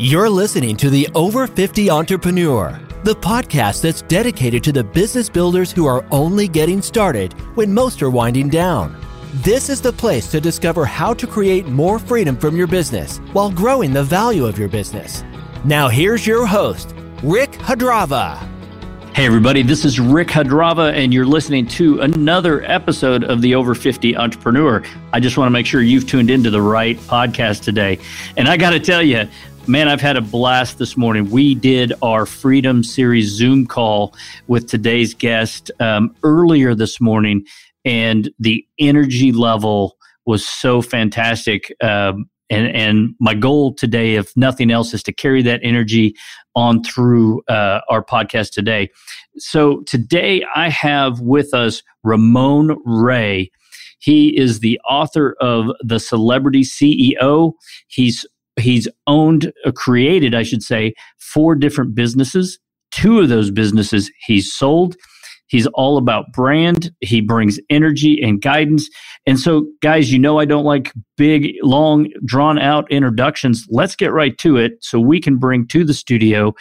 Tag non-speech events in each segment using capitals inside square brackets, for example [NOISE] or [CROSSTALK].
You're listening to the Over 50 Entrepreneur, the podcast that's dedicated to the business builders who are only getting started when most are winding down. This is the place to discover how to create more freedom from your business while growing the value of your business. Now, here's your host, Rick Hadrava. Hey, everybody, this is Rick Hadrava, and you're listening to another episode of the Over 50 Entrepreneur. I just want to make sure you've tuned into the right podcast today. And I got to tell you, Man, I've had a blast this morning. We did our Freedom Series Zoom call with today's guest um, earlier this morning, and the energy level was so fantastic. Um, and, and my goal today, if nothing else, is to carry that energy on through uh, our podcast today. So today I have with us Ramon Ray. He is the author of The Celebrity CEO. He's he's owned, uh, created, I should say, four different businesses. Two of those businesses he's sold. He's all about brand. He brings energy and guidance. And so, guys, you know, I don't like big, long, drawn out introductions. Let's get right to it so we can bring to the studio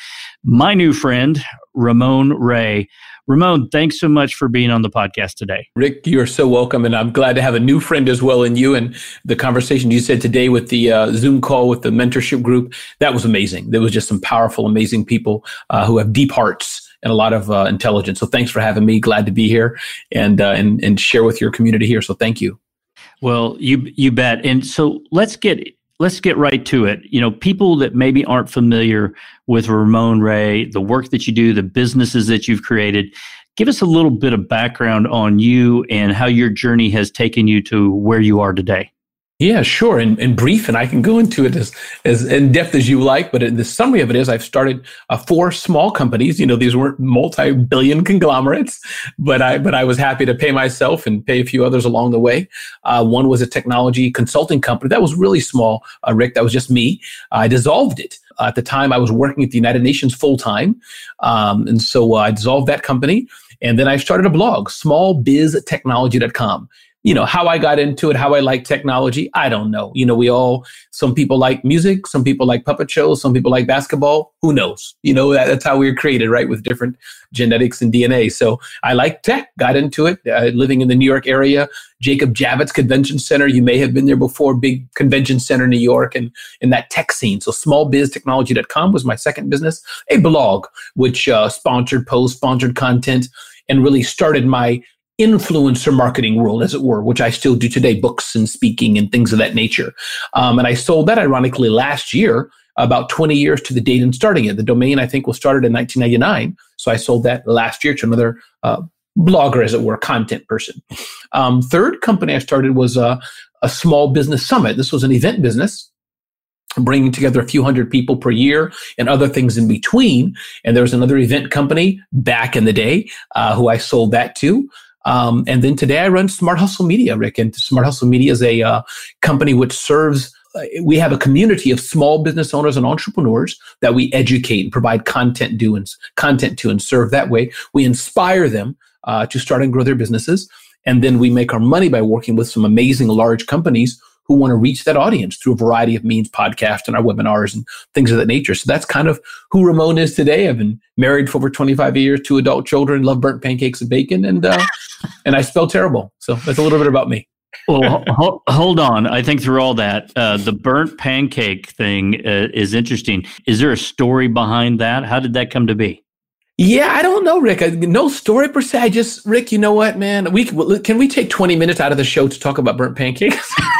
my new friend, Ramon Ray. Ramon, thanks so much for being on the podcast today. Rick, you are so welcome. And I'm glad to have a new friend as well in you. And the conversation you said today with the uh, Zoom call with the mentorship group, that was amazing. There was just some powerful, amazing people uh, who have deep hearts and a lot of uh, intelligence. So thanks for having me. Glad to be here and, uh, and, and share with your community here. So thank you. Well, you you bet. And so let's get let's get right to it. You know, people that maybe aren't familiar with Ramon Ray, the work that you do, the businesses that you've created, give us a little bit of background on you and how your journey has taken you to where you are today. Yeah, sure. And, and brief, and I can go into it as, as in depth as you like. But the summary of it is I've started uh, four small companies. You know, these weren't multi-billion conglomerates, but I but I was happy to pay myself and pay a few others along the way. Uh, one was a technology consulting company that was really small, uh, Rick. That was just me. I dissolved it. at the time, I was working at the United Nations full time, um, and so uh, I dissolved that company. And then I started a blog, smallbiztechnology.com you know how i got into it how i like technology i don't know. You know we all some people like music some people like puppet shows some people like basketball who knows? You know that, that's how we were created right with different genetics and dna so i like tech got into it uh, living in the new york area. Jacob javits convention center you may have been there before big convention center new york and in that tech scene. So smallbiztechnology.com was my second business. A blog which uh, sponsored posts sponsored content and really started my influencer marketing world, as it were, which I still do today, books and speaking and things of that nature. Um, and I sold that ironically last year, about 20 years to the date in starting it. The domain, I think, was started in 1999. So I sold that last year to another uh, blogger, as it were, content person. Um, third company I started was a, a small business summit. This was an event business bringing together a few hundred people per year and other things in between. And there was another event company back in the day uh, who I sold that to. Um, and then today I run Smart Hustle Media, Rick. And Smart Hustle Media is a uh, company which serves uh, we have a community of small business owners and entrepreneurs that we educate and provide content do and content to and serve that way. We inspire them uh, to start and grow their businesses, and then we make our money by working with some amazing large companies who want to reach that audience through a variety of means, podcasts and our webinars and things of that nature. So that's kind of who Ramon is today. I've been married for over 25 years, two adult children, love burnt pancakes and bacon, and uh, [LAUGHS] and I spell terrible. So that's a little bit about me. well, hold, hold on. I think through all that, uh, the burnt pancake thing uh, is interesting. Is there a story behind that? How did that come to be? Yeah, I don't know, Rick. Uh, no story per se. I just, Rick, you know what, man? We can we take twenty minutes out of the show to talk about burnt pancakes? [LAUGHS]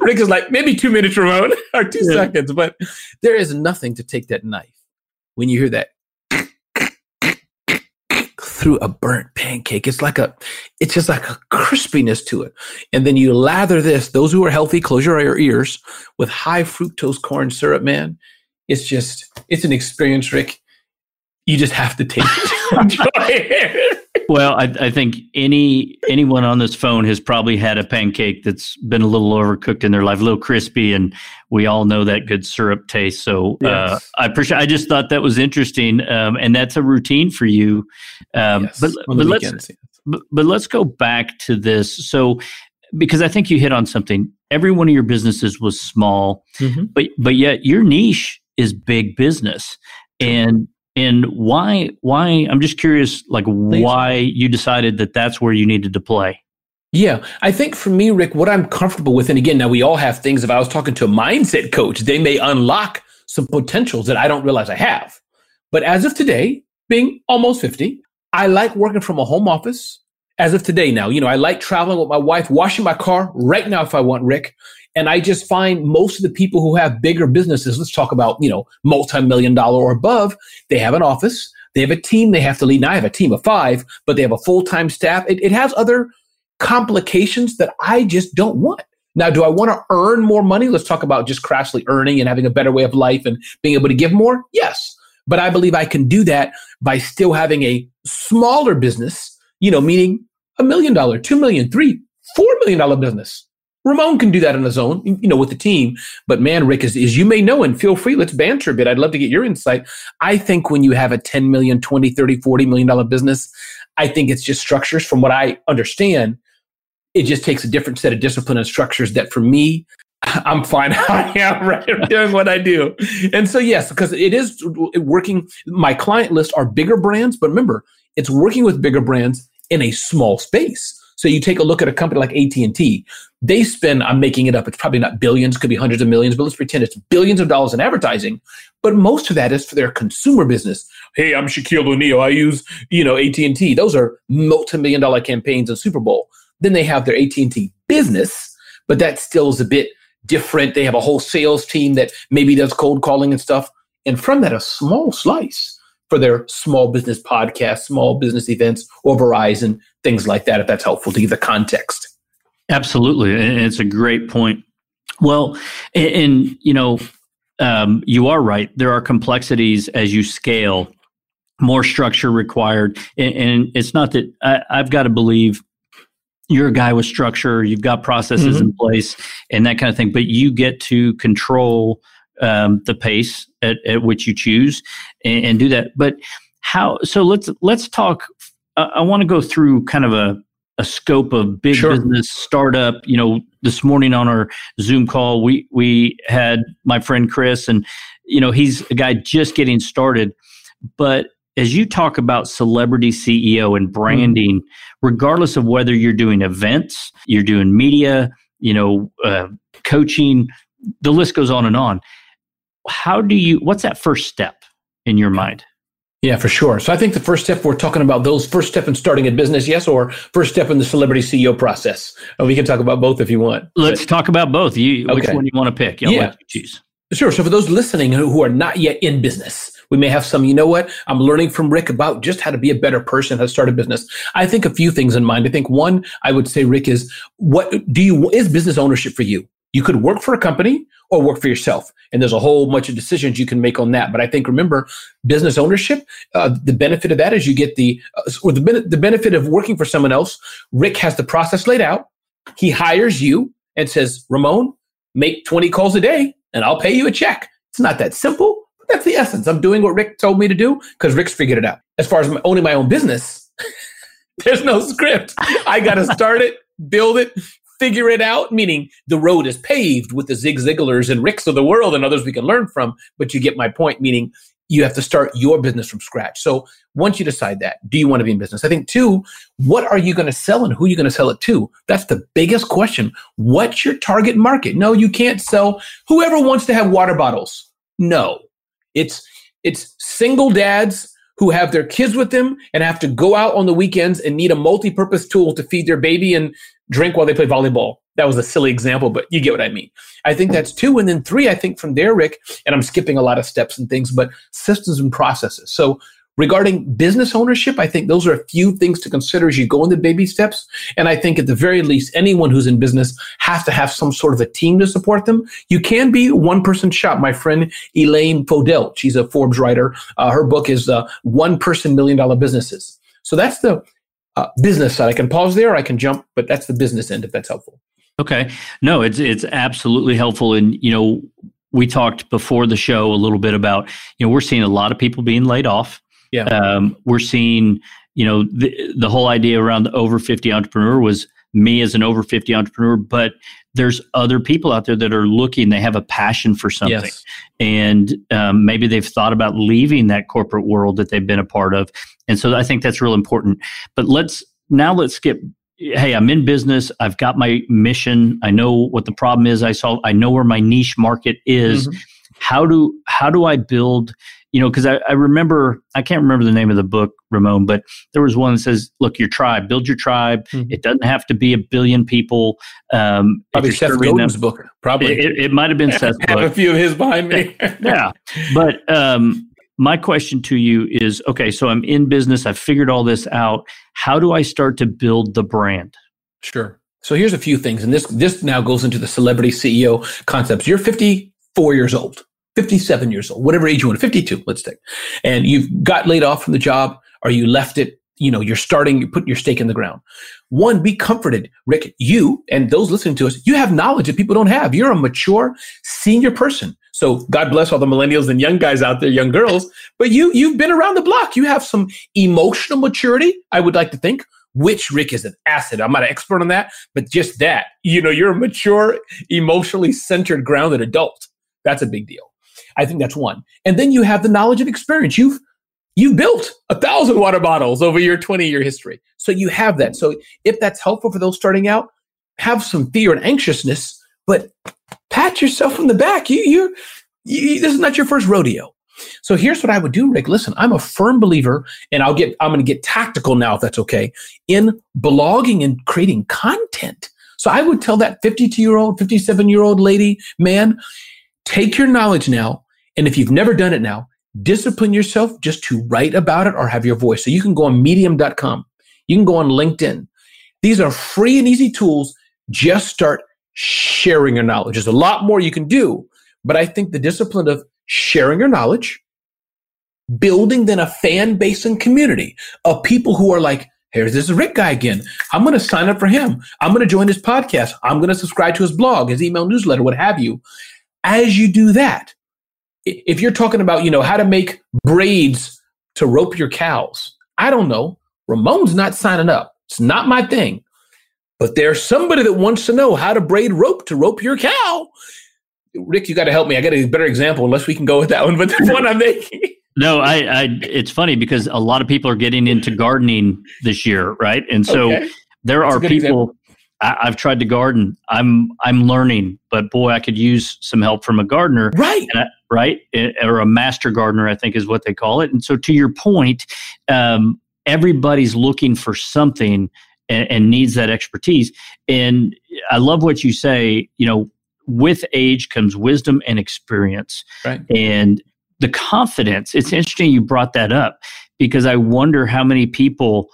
Rick is like maybe two minutes, Ramon, [LAUGHS] or two yeah. seconds. But there is nothing to take that knife when you hear that [COUGHS] through a burnt pancake. It's like a, it's just like a crispiness to it. And then you lather this. Those who are healthy, close your ears with high fructose corn syrup, man. It's just, it's an experience, Rick you just have to take it. [LAUGHS] well, I, I, think any anyone on this phone has probably had a pancake that's been a little overcooked in their life, a little crispy, and we all know that good syrup taste. So uh, yes. uh, I appreciate. I just thought that was interesting, um, and that's a routine for you. Um, yes, but but let's but, but let's go back to this. So because I think you hit on something. Every one of your businesses was small, mm-hmm. but but yet your niche is big business. And and why why I'm just curious like Please. why you decided that that's where you needed to play. Yeah, I think for me, Rick, what I'm comfortable with, and again, now we all have things. If I was talking to a mindset coach, they may unlock some potentials that I don't realize I have. But as of today, being almost 50, I like working from a home office. As of today now, you know, I like traveling with my wife, washing my car right now if I want, Rick. And I just find most of the people who have bigger businesses, let's talk about, you know, multi-million dollar or above, they have an office, they have a team they have to lead. Now I have a team of five, but they have a full-time staff. It, it has other complications that I just don't want. Now, do I want to earn more money? Let's talk about just crassly earning and having a better way of life and being able to give more. Yes. But I believe I can do that by still having a smaller business, you know, meaning a million dollar, two million, three, four million dollar business. Ramon can do that on his own, you know, with the team. But man, Rick, as, as you may know, and feel free, let's banter a bit. I'd love to get your insight. I think when you have a 10 million, 20, 30, 40 million dollar business, I think it's just structures from what I understand it just takes a different set of discipline and structures that for me, [LAUGHS] I'm fine I am, [LAUGHS] right? Doing what I do. And so, yes, because it is working. My client list are bigger brands, but remember, it's working with bigger brands in a small space. So you take a look at a company like AT&T, they spend, I'm making it up, it's probably not billions, could be hundreds of millions, but let's pretend it's billions of dollars in advertising. But most of that is for their consumer business. Hey, I'm Shaquille O'Neal. I use, you know, AT&T. Those are multi-million dollar campaigns in Super Bowl. Then they have their AT&T business, but that still is a bit different. They have a whole sales team that maybe does cold calling and stuff. And from that, a small slice for their small business podcast, small business events, or Verizon, things like that, if that's helpful to give the context. Absolutely. And it's a great point. Well, and, and you know, um, you are right. There are complexities as you scale, more structure required. And, and it's not that I, I've got to believe you're a guy with structure, you've got processes mm-hmm. in place and that kind of thing, but you get to control um, the pace at, at, which you choose and, and, do that. But how? So let's let's talk. Uh, I want to go through kind of a a scope of big sure. business startup. You know, this morning on our Zoom call, we we had my friend Chris, and you know he's a guy just getting started, but as you talk about celebrity CEO and branding, mm-hmm. regardless of whether you're doing events, you're doing media, you know, uh, coaching, the list goes on and on. How do you, what's that first step in your mind? Yeah, for sure. So I think the first step we're talking about those first step in starting a business, yes, or first step in the celebrity CEO process. Uh, we can talk about both if you want. Let's but, talk about both. You, okay. which one you want to pick? I'll yeah. choose. Sure. So for those listening who, who are not yet in business, we may have some, you know what? I'm learning from Rick about just how to be a better person, how to start a business. I think a few things in mind. I think one, I would say, Rick, is what do you, is business ownership for you? You could work for a company or work for yourself. And there's a whole bunch of decisions you can make on that. But I think remember, business ownership, uh, the benefit of that is you get the, uh, or the, ben- the benefit of working for someone else. Rick has the process laid out. He hires you and says, Ramon, make 20 calls a day and I'll pay you a check. It's not that simple. But that's the essence. I'm doing what Rick told me to do because Rick's figured it out. As far as owning my own business, [LAUGHS] there's no script. I got to start it, build it, figure it out, meaning the road is paved with the Zig Ziglars and Ricks of the world and others we can learn from. But you get my point, meaning you have to start your business from scratch. So once you decide that, do you want to be in business? I think two, what are you going to sell and who are you going to sell it to? That's the biggest question. What's your target market? No, you can't sell whoever wants to have water bottles. No, it's, it's single dads who have their kids with them and have to go out on the weekends and need a multi-purpose tool to feed their baby and drink while they play volleyball. That was a silly example, but you get what I mean. I think that's two. And then three, I think from there, Rick, and I'm skipping a lot of steps and things, but systems and processes. So regarding business ownership, I think those are a few things to consider as you go into baby steps. And I think at the very least, anyone who's in business has to have some sort of a team to support them. You can be one person shop. My friend Elaine Pofeldt, she's a Forbes writer. Uh, her book is uh, One Person Million Dollar Businesses. So that's the uh, business side. I can pause there, I can jump, but that's the business end if that's helpful. Okay. No, it's it's absolutely helpful. And you know, we talked before the show a little bit about, you know, we're seeing a lot of people being laid off. Yeah. Um, we're seeing, you know, the the whole idea around the over 50 entrepreneur was me as an over 50 entrepreneur, but there's other people out there that are looking they have a passion for something. Yes. and um, maybe they've thought about leaving that corporate world that they've been a part of. And so i think that's real important. But let's now let's skip hey i'm in business. I've got my mission. I know what the problem is. I solve i know where my niche market is. Mhm. how do how do i build you know because I, I remember i can't remember the name of the book ramon but there was one that says look your tribe build your tribe Mhm. it doesn't have to be a billion people um, if Probably you're Seth serving them- Godin's book. Probably. it, it, it might have been [LAUGHS] Seth's have a few of his behind me. [LAUGHS] Yeah. But um, my question to you is okay, so I'm in business, I've figured all this out. How do I start to build the brand? Sure. So here's a few things, and this this now goes into the celebrity CEO concepts. You're 54 years old, 57 years old, whatever age you want, 52, let's take, and you've got laid off from the job, or you left it. You know, you're starting, you're putting your stake in the ground. One, be comforted, Rick. You and those listening to us, you have knowledge that people don't have. You're a mature senior person. So God bless all the millennials and young guys out there, young girls. But you you've been around the block. You have some emotional maturity. I would like to think which Rick is an asset. I'm not an expert on that, but just that, you know, you're a mature, emotionally centered, grounded adult. That's a big deal. I think that's one. And then you have the knowledge and experience. You've you've built a thousand water bottles over your 20 year history. So you have that. So if that's helpful for those starting out, have some fear and anxiousness, but pat yourself on the back. You you, you this is not your first rodeo. So here's what I would do, Rick. Listen, I'm a firm believer, and I'll get I'm gonna get tactical now if that's okay in blogging and creating content. So I would tell that 52 year old, 57 year old lady, man, take your knowledge now. And if you've never done it now, discipline yourself just to write about it or have your voice. So you can go on medium.com. You can go on LinkedIn. These are free and easy tools. Just start sharing your knowledge. There's a lot more you can do, but I think the discipline of sharing your knowledge, building then a fan base and community of people who are like, here's this Rick guy again. I'm going to sign up for him. I'm going to join his podcast. I'm going to subscribe to his blog, his email newsletter, what have you. As you do that, if you're talking about, you know, how to make braids to rope your cows, I don't know. Ramon's not signing up. It's not my thing. But there's somebody that wants to know how to braid rope to rope your cow. Rick, you got to help me. I got a better example, unless we can go with that one. But the one I'm making. [LAUGHS] No, I, I it's funny because a lot of people are getting into gardening this year, right? And so Okay. there That's are people example. I, I've tried to garden. I'm I'm learning, but boy, I could use some help from a gardener. Right. I- right? Eh, Or a master gardener, I think is what they call it. And so, to your point, um, everybody's looking for something and, and needs that expertise. And I love what you say. You know, with age comes wisdom and experience, Right. and the confidence. It's interesting you brought that up because I wonder how many people.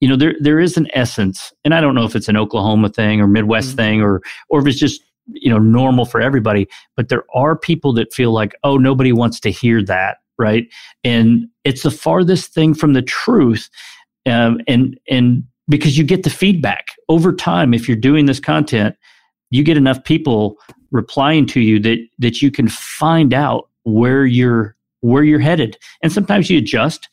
You know, there there is an essence, and I don't know if it's an Oklahoma thing or Midwest Mhm. thing, or or if it's just you know normal for everybody but there are people that feel like oh nobody wants to hear that right? And it's the farthest thing from the truth um, and and because you get the feedback. Over time if you're doing this content you get enough people replying to you that that you can find out where you're where you're headed. And sometimes you adjust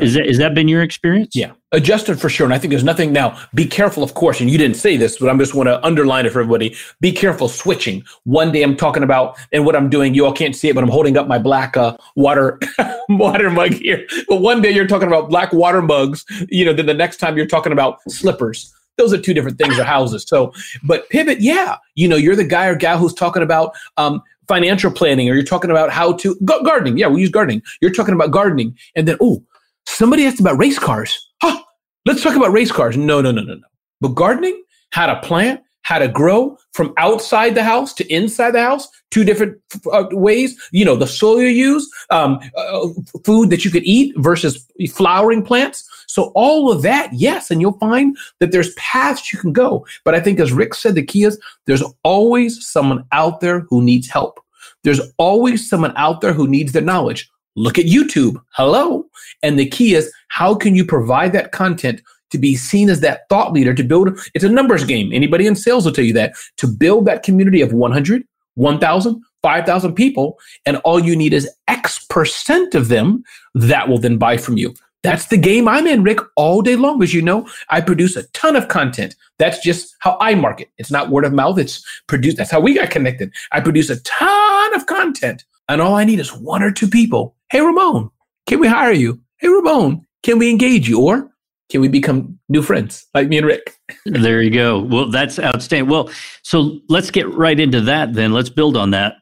is that is that been your experience Yeah, adjusted for sure. And I think there's nothing now. Be careful, of course. And you didn't say this, but I'm just want to underline it for everybody. Be careful switching. One day I'm talking about, and what I'm doing, you all can't see it, but I'm holding up my black uh, water [LAUGHS] water mug here. But one day you're talking about black water mugs. You know, then the next time you're talking about slippers. Those are two different things or houses. So, but pivot, yeah. You know, you're the guy or gal who's talking about um, financial planning, or you're talking about how to gardening. Yeah, we use gardening. You're talking about gardening, and then oh, somebody asked about race cars. Huh, let's talk about race cars. No, no, no, no, no. But gardening, how to plant, how to grow from outside the house to inside the house, two different uh, ways. You know, the soil you use, um, uh, food that you could eat versus flowering plants. So all of that, yes, and you'll find that there's paths you can go. But I think, as Rick said, the key is there's always someone out there who needs help. There's always someone out there who needs their knowledge. Look at YouTube. Hello. And the key is how can you provide that content to be seen as that thought leader to build it's a numbers game. Anybody in sales will tell you that to build that community of 100, 1000, 5000 people and all you need is X percent of them that will then buy from you. That's the game I'm in, Rick, all day long. As you know, I produce a ton of content. That's just how I market. It's not word of mouth. It's produced. That's how we got connected. I produce a ton of content, and all I need is one or two people. Hey, Ramon, can we hire you? Hey, Ramon, can we engage you? Or can we become new friends like me and Rick? there you go. Well, that's outstanding. Well, so let's get right into that then. Let's build on that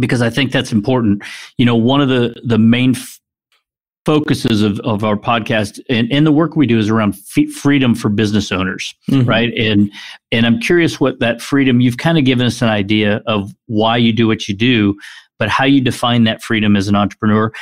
because I think that's important. You know, one of the the main f- focuses of, of our podcast and, and the work we do is around f- freedom for business owners, mm-hmm. right? And and I'm curious what that freedom. You've kind of given us an idea of why you do what you do, but how you define that freedom as an entrepreneur.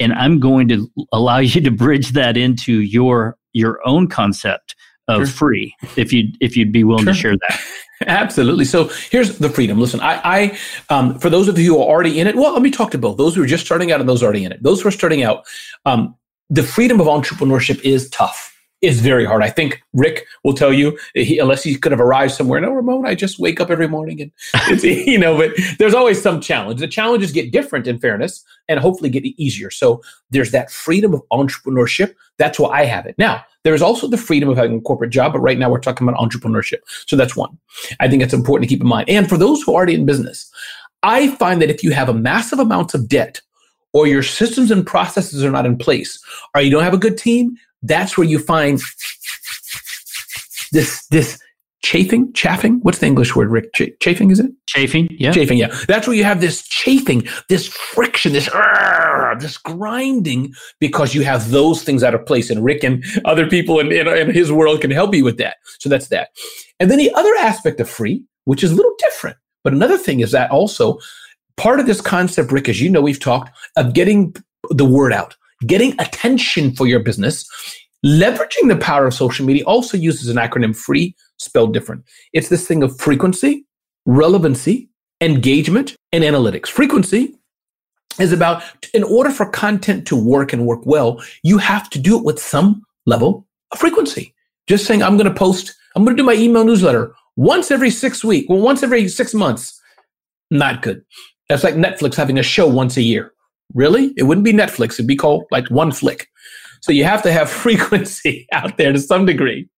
And I'm going to allow you to bridge that into your your own concept of sure. free, if you if you'd be willing sure. to share that. [LAUGHS] Absolutely. So here's the freedom. Listen, I, I um, for those of you who are already in it, well, let me talk to both those who are just starting out and those already in it. Those who are starting out, um, the freedom of entrepreneurship is tough. It's very hard. I think Rick will tell you, eh, he, unless he could have arrived somewhere. No, Ramon, I just wake up every morning and [LAUGHS] it's, you know, but there's always some challenge. The challenges get different in fairness and hopefully get easier. So there's that freedom of entrepreneurship. That's why I have it. Now, there's also the freedom of having a corporate job, but right now we're talking about entrepreneurship. So that's one. I think it's important to keep in mind. And for those who are already in business, I find that if you have a massive amounts of debt or your systems and processes are not in place, or you don't have a good team, that's where you find this this chafing, chaffing. What's the English word, Rick? Ch- chafing, is it? Chafing, yeah. Chafing, yeah. That's where you have this chafing, this friction, this uh, this grinding, because you have those things out of place. And Rick and other people in, in, in his world can help you with that. So that's that. And then the other aspect of free, which is a little different, but another thing is that also part of this concept, Rick, as you know, we've talked of getting the word out, getting attention for your business. Leveraging the power of social media also uses an acronym free spelled different. It's this thing of frequency, relevancy, engagement, and analytics. Frequency is about, in order for content to work and work well, you have to do it with some level of frequency. Just saying, I'm going to post, I'm going to do my email newsletter once every six weeks, well, once every six months. Not good. That's like Netflix having a show once a year. Really? It wouldn't be Netflix. It'd be called like one flick. So you have to have [LAUGHS] frequency out there to some degree.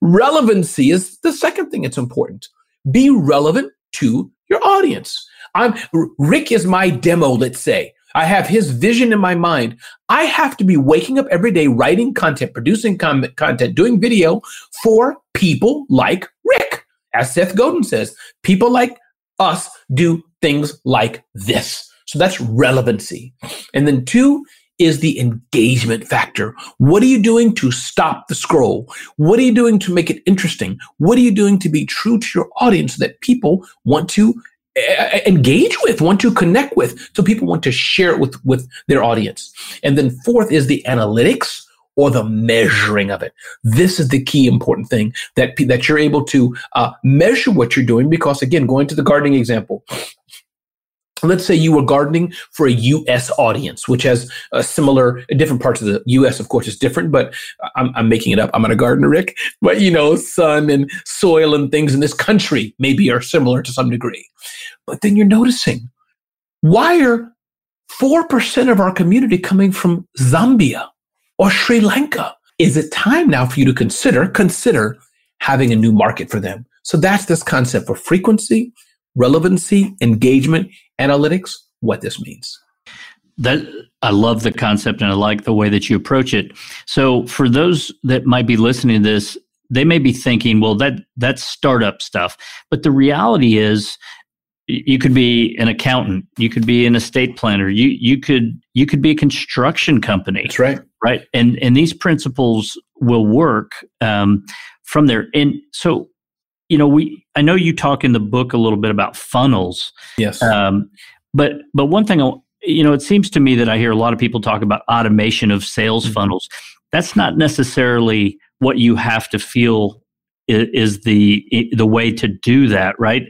Relevancy is the second thing that's important. Be relevant to your audience. I'm Rick is my demo, let's say. I have his vision in my mind. I have to be waking up every day writing content, producing com- content, doing video for people like Rick. As Seth Godin says, people like us do things like this. So that's relevancy. And then two is the engagement factor. What are you doing to stop the scroll? What are you doing to make it interesting? What are you doing to be true to your audience that people want to uh, engage with, want to connect with, so people want to share it with, with their audience? And then fourth is the analytics or the measuring of it. This is the key important thing that, that you're able to uh, measure what you're doing because again, going to the gardening example, let's say you were gardening for a US audience, which has a similar, different parts of the US, of course, is different, but I'm, I'm making it up. I'm not a gardener, Rick. But, you know, sun and soil and things in this country maybe are similar to some degree. But then you're noticing why are 4% of our community coming from Zambia or Sri Lanka? Is it time now for you to consider, consider having a new market for them? So that's this concept for frequency, relevancy, engagement, analytics, what this means. That I love the concept and I like the way that you approach it. So for those that might be listening to this, they may be thinking, well, that that's startup stuff. But the reality is you could be an accountant, you could be an estate planner, you you could you could be a construction company. That's right. Right. And and these principles will work um, from there. And so you know, we I know you talk in the book a little bit about funnels. Yes. Um, but but one thing, you know, it seems to me that I hear a lot of people talk about automation of sales mm-hmm. funnels. That's not necessarily what you have to feel is, is the the way to do that, right?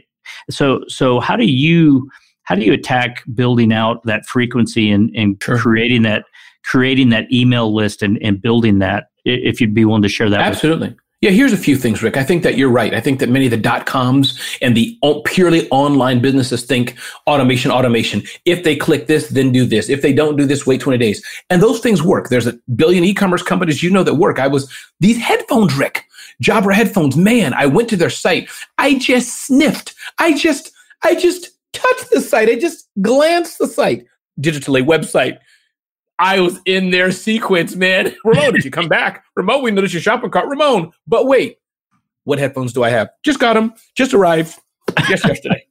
So so how do you how do you attack building out that frequency and, and sure. creating that creating that email list and, and building that if you'd be willing to share that absolutely Yeah, here's a few things, Rick. I think that you're right. I think that many of the dot coms and the purely online businesses think automation, automation. If they click this, then do this. If they don't do this, wait 20 days. And those things work. There's a billion e-commerce companies you know that work. I was these headphones, Rick, Jabra headphones. Man, I went to their site. I just sniffed. I just, I just touched the site. I just glanced the site digitally website. I was in their sequence, man. [LAUGHS] Ramon, did you come back? Ramon, we noticed your shopping cart. Ramon, but wait, what headphones do I have? Just got them. Just arrived. [LAUGHS] Just yesterday.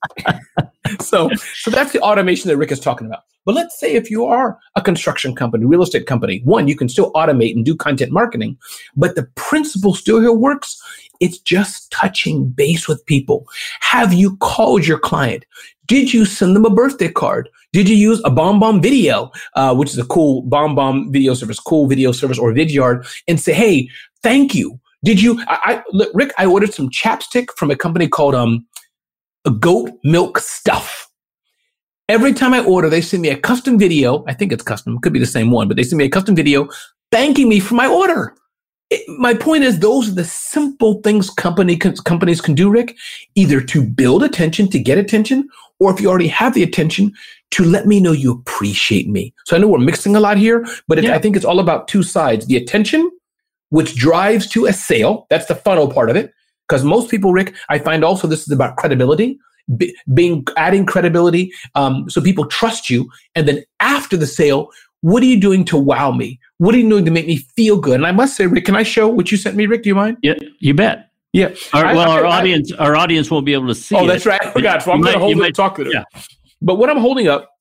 [LAUGHS] so, so that's the automation that Rick is talking about. But let's say if you are a construction company, real estate company, one, you can still automate and do content marketing, but the principle still here works. It's just touching base with people. Have you called your client? Did you send them a birthday card? Did you use a BombBomb video, uh, which is a cool BombBomb video service, cool video service, or Vidyard, and say, "Hey, thank you." Did you? I, I Rick, I ordered some chapstick from a company called um, Goat Milk Stuff. Every time I order, they send me a custom video. I think it's custom, could be the same one, but they send me a custom video thanking me for my order. It, my point is, those are the simple things company companies can do, Rick, either to build attention, to get attention, or if you already have the attention, to let me know you appreciate me. So I know we're mixing a lot here, but it, yeah. I think it's all about two sides the attention, which drives to a sale. That's the funnel part of it. Because most people, Rick, I find also this is about credibility. being adding credibility um, so people trust you and then after the sale what are you doing to wow me what are you doing to make me feel good and i must say rick can i show what you sent me rick do you mind yeah you bet yeah. Our, well, I, our I, audience, our audience won't be able to see. Oh, that's right. I forgot. So I'm going to hold it and talk to them. Yeah. But what I'm holding up,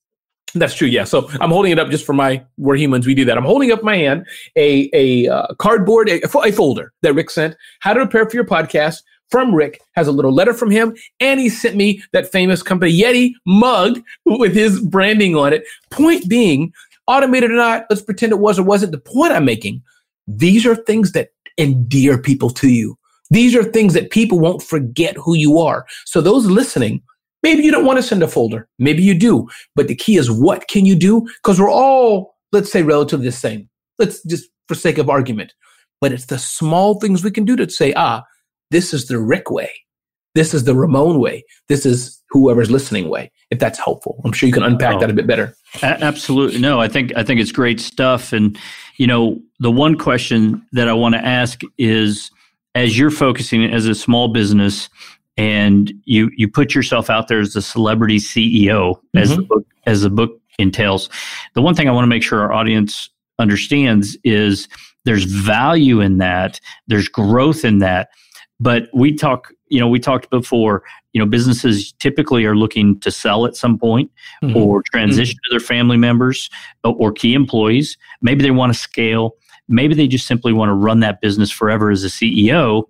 [LAUGHS] that's true. Yeah. So I'm holding it up just for my, we're humans. We do that. I'm holding up my hand, a, a uh, cardboard, a, a folder that Rick sent, how to prepare for your podcast from Rick, has a little letter from him. And he sent me that famous company Yeti mug with his branding on it. Point being, automated or not, let's pretend it was or wasn't. The point I'm making, these are things that endear people to you. These are things that people won't forget who you are. So those listening, maybe you don't want to send a folder. Maybe you do. But the key is what can you do? Because we're all, let's say, relatively the same. Let's just for sake of argument. But it's the small things we can do to say, ah, this is the Rick way. This is the Ramon way. This is whoever's listening way. If that's helpful, I'm sure you can unpack oh, that a bit better. Absolutely. No, I think I think it's great stuff. And you know, the one question that I want to ask is as you're focusing as a small business and you you put yourself out there as a celebrity CEO mm-hmm. as the book as the book entails. The one thing I want to make sure our audience understands is there's value in that, there's growth in that. But we talk, you know, we talked before, you know, businesses typically are looking to sell at some point mm-hmm. or transition mm-hmm. to their family members or key employees. Maybe they want to scale Maybe they just simply want to run that business forever as a CEO.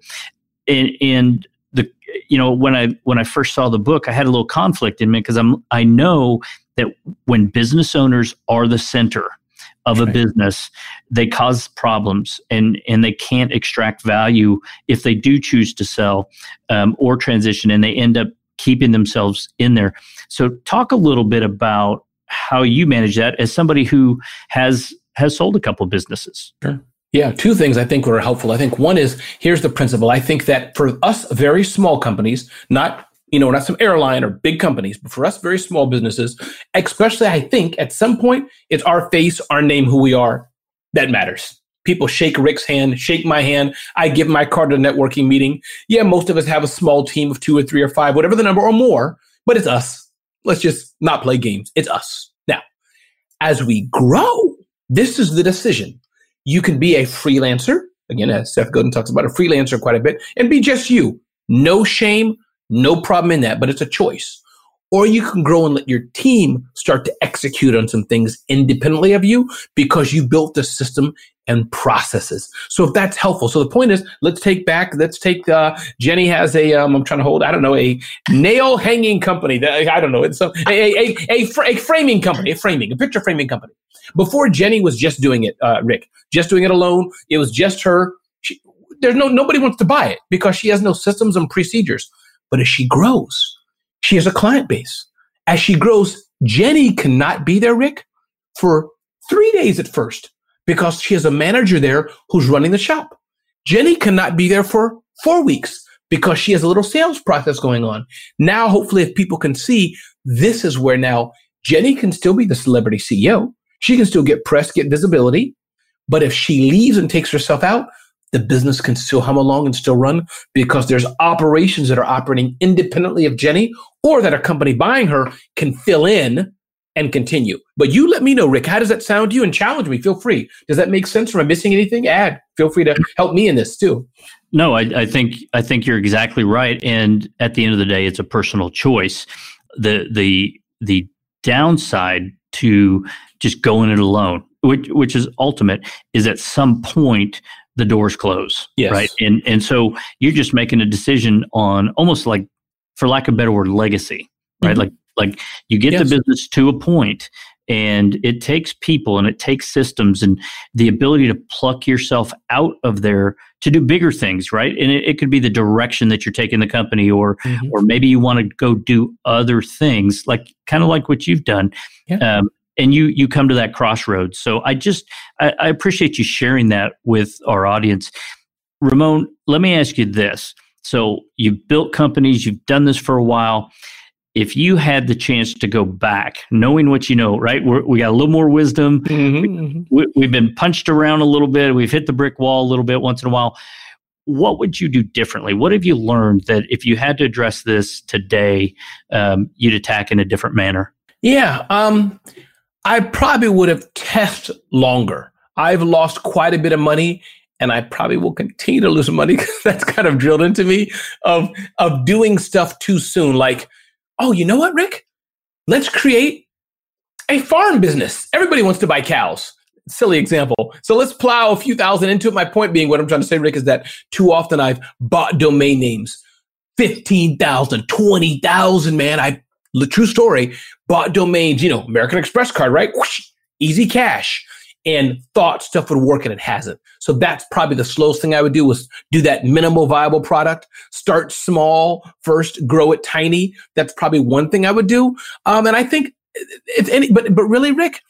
And, and the you know when I when I first saw the book, I had a little conflict in me because I'm I know that when business owners are the center of a business, they cause problems and and they can't extract value if they do choose to sell um, or transition, and they end up keeping themselves in there. So, talk a little bit about how you manage that as somebody who has has sold a couple businesses. Sure. Yeah, two things I think were helpful. I think one is here's the principle. I think that for us very small companies, not you know, not some airline or big companies, but for us very small businesses, especially I think at some point it's our face, our name, who we are that matters. People shake Rick's hand, shake my hand. I give my card to a networking meeting. Yeah, most of us have a small team of two or three or five, whatever the number or more, but it's us. Let's just not play games. It's us. Now, as we grow, this is the decision. You can be a freelancer. Again, as Seth Godin talks about a freelancer quite a bit and be just you. No shame, no problem in that, but it's a choice. Or you can grow and let your team start to execute on some things independently of you because you built the system and processes. So if that's helpful. So the point is, let's take back, let's take, uh, Jenny has a, um, I'm trying to hold, I don't know, a nail hanging company that, I don't know, it's a, a, a, a, a framing company, a framing, a picture framing company. Before Jenny was just doing it, uh, Rick, just doing it alone. It was just her. She, there's no, nobody wants to buy it because she has no systems and procedures. But as she grows, she has a client base. As she grows, Jenny cannot be there, Rick, for three days at first because she has a manager there who's running the shop. Jenny cannot be there for four weeks because she has a little sales process going on. Now, hopefully, if people can see, this is where now Jenny can still be the celebrity CEO. She can still get press, get visibility. But if she leaves and takes herself out, the business can still hum along and still run because there's operations that are operating independently of Jenny or that a company buying her can fill in and continue. But you let me know, Rick, how does that sound to you? And challenge me. Feel free. Does that make sense? Am I missing anything? Add. Feel free to help me in this too. No, I, I think I think you're exactly right. And at the end of the day, it's a personal choice. The the the downside to just going it alone, which which is ultimate, is at some point the doors close. Yes. Right. And and so you're just making a decision on almost like, for lack of a better word, legacy. Right. Mm-hmm. Like like you get yes. the business to a point and it takes people and it takes systems and the ability to pluck yourself out of there to do bigger things right and it, it could be the direction that you're taking the company or mm-hmm. or maybe you want to go do other things like kind of like what you've done yeah. um, and you you come to that crossroads so i just I, I appreciate you sharing that with our audience ramon let me ask you this so you've built companies you've done this for a while if you had the chance to go back, knowing what you know, right? We're, we got a little more wisdom. Mm-hmm. We, we've been punched around a little bit. We've hit the brick wall a little bit once in a while. What would you do differently? What have you learned that if you had to address this today, um, you'd attack in a different manner? Yeah, um, I probably would have tested longer. I've lost quite a bit of money and I probably will continue to lose money because [LAUGHS] that's kind of drilled into me of of doing stuff too soon. Like oh, you know what, Rick? Let's create a farm business. Everybody wants to buy cows. Silly example. So let's plow a few thousand into it. My point being, what I'm trying to say, Rick, is that too often I've bought domain names 15,000, 20,000, man. I, the true story, bought domains, you know, American Express card, right? Whoosh, easy cash and thought stuff would work and it hasn't. So that's probably the slowest thing I would do was do that minimal viable product, start small first, grow it tiny. That's probably one thing I would do. Um, and I think if any, but, but really, Rick,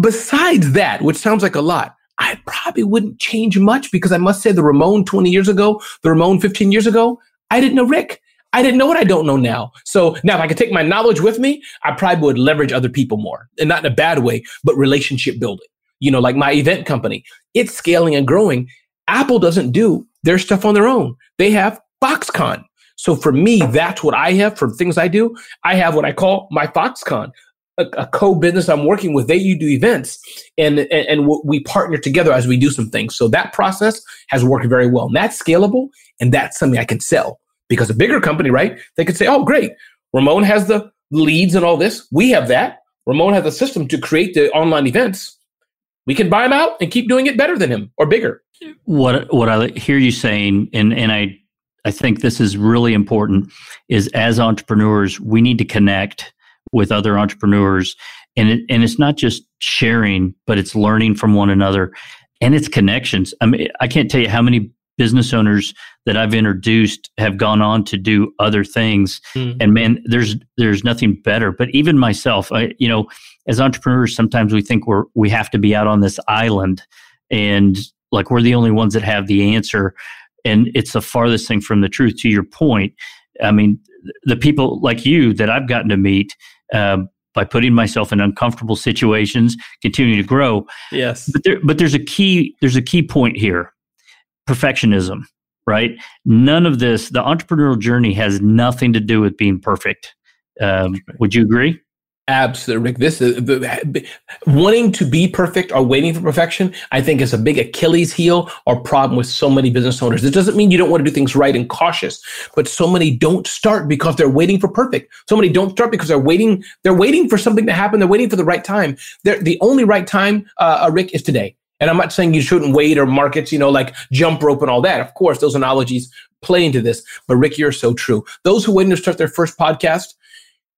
besides that, which sounds like a lot, I probably wouldn't change much because I must say the Ramon 20 years ago, the Ramon 15 years ago, I didn't know Rick. I didn't know what I don't know now. So now if I could take my knowledge with me, I probably would leverage other people more and not in a bad way, but relationship building you know, like my event company, it's scaling and growing. Apple doesn't do their stuff on their own. They have Foxconn. So for me, that's what I have for things I do. I have what I call my Foxconn, a, a co-business I'm working with. They you do events, and, and and we partner together as we do some things. So that process has worked very well, and that's scalable, and that's something I can sell because a bigger company, right? They could say, "Oh, great, Ramon has the leads and all this. We have that. Ramon has a system to create the online events we can buy him out and keep doing it better than him or bigger. What what I hear you saying, and and I I think this is really important, is as entrepreneurs we need to connect with other entrepreneurs, and it, and it's not just sharing, but it's learning from one another, and it's connections. I mean, I can't tell you how many business owners that I've introduced have gone on to do other things. Mm. And man, there's there's nothing better. But even myself, I you know, as entrepreneurs, sometimes we think we're we have to be out on this island and like we're the only ones that have the answer. And it's the farthest thing from the truth. To your point, I mean, the people like you that I've gotten to meet. Um, by putting myself in uncomfortable situations, continuing to grow. Yes. But there, but there's a key, there's a key point here perfectionism, right? None of this, the entrepreneurial journey has nothing to do with being perfect. Um, would you agree? Absolutely, Rick. This is wanting to be perfect or waiting for perfection. I think is a big Achilles heel or problem with so many business owners. It doesn't mean you don't want to do things right and cautious, but so many don't start because they're waiting for perfect. So many don't start because they're waiting. They're waiting for something to happen. They're waiting for the right time. They're, the only right time, uh, uh Rick, is today. And I'm not saying you shouldn't wait or markets, you know, like jump rope and all that. Of course, those analogies play into this. But Rick, you're so true. Those who wait to start their first podcast,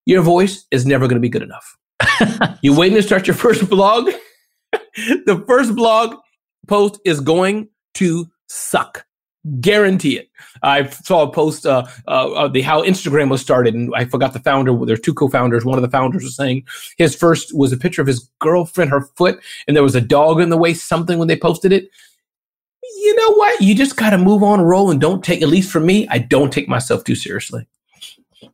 your voice is never going to be good enough. [LAUGHS] you waiting to start your first blog? [LAUGHS] the first blog post is going to suck. Guarantee it. I saw a post uh, uh, the how Instagram was started, and I forgot the founder. There are two co-founders. One of the founders was saying his first was a picture of his girlfriend, her foot, and there was a dog in the way. Something when they posted it. you know what? You just got to move on, roll, and don't take. At least for me, I don't take myself too seriously.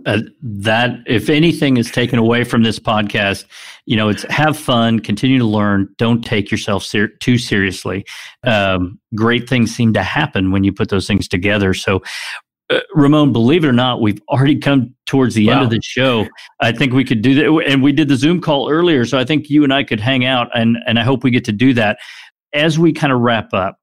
Uh, that if anything is taken away from this podcast you know it's have fun continue to learn don't take yourself ser- too seriously um, great things seem to happen when you put those things together so uh, Ramon, believe it or not, we've already come towards the wow. end of the show. I think we could do that, and we did the Zoom call earlier, so I think you and I could hang out, and and I hope we get to do that as we kind of wrap up.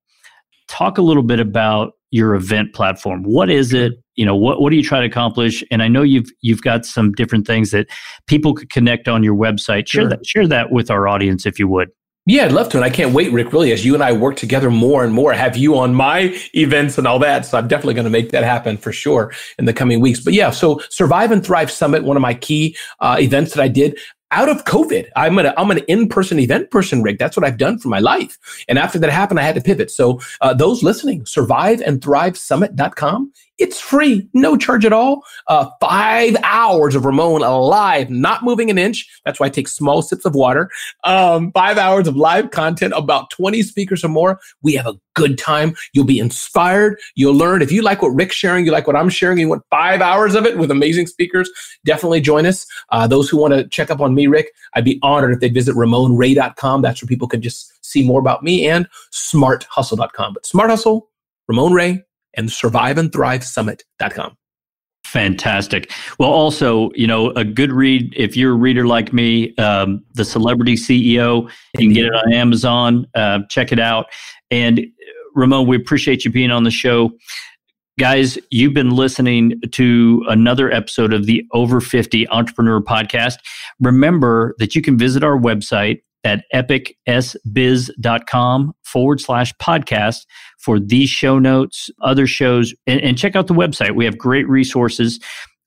Talk a little bit about your event platform. What is it? You know, what what do you try to accomplish? And I know you've you've got some different things that people could connect on your website. Share sure. that share that with our audience if you would. Yeah, I'd love to. And I can't wait, Rick, really, as you and I work together more and more, have you on my events and all that. So I'm definitely going to make that happen for sure in the coming weeks. But yeah, so Survive and Thrive Summit, one of my key uh, events that I did, out of COVID. I'm an I'm an in-person event person, Rick. That's what I've done for my life. And after that happened, I had to pivot. So uh, those listening, surviveandthrivesummit.com it's free, no charge at all. Uh, five hours of Ramon alive, not moving an inch. That's why I take small sips of water. Um, five hours of live content, about 20 speakers or more. We have a good time. You'll be inspired. You'll learn. If you like what Rick's sharing, you like what I'm sharing, you want five hours of it with amazing speakers, definitely join us. Uh, those who want to check up on me, Rick, I'd be honored if they visit RamonRay.com. That's where people can just see more about me and smarthustle.com. But Smart Hustle, Ramon Ray, and Survive and Thrive surviveandthrivesummit.com. Fantastic. Well, also, you know, a good read, if you're a reader like me, um, The Celebrity CEO, you can get it on Amazon. Uh, check it out. And Ramon, we appreciate you being on the show. Guys, you've been listening to another episode of the Over 50 Entrepreneur Podcast. Remember that you can visit our website at epicsbiz.com forward slash podcast for these show notes, other shows, and, and check out the website. We have great resources.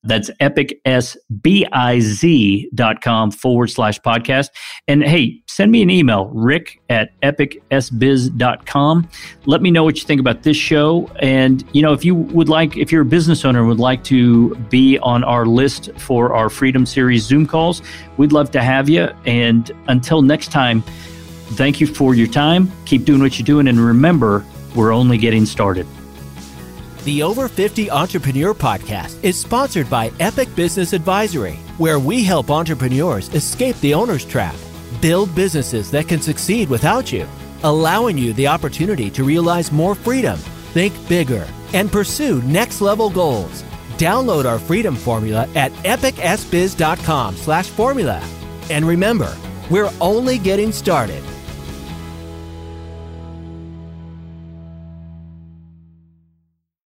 That's epicsbiz.com forward slash podcast. And hey, send me an email, rick at epicsbiz.com. Let me know what you think about this show. And, you know, if you would like, if you're a business owner and would like to be on our list for our Freedom Series Zoom calls, we'd love to have you. And until next time, thank you for your time. Keep doing what you're doing. And remember, we're only getting started. The Over 50 Entrepreneur Podcast is sponsored by Epic Business Advisory, where we help entrepreneurs escape the owner's trap, build businesses that can succeed without you, allowing you the opportunity to realize more freedom, think bigger, and pursue next level goals. Download our freedom formula at epicsbiz.com slash formula. And remember, we're only getting started.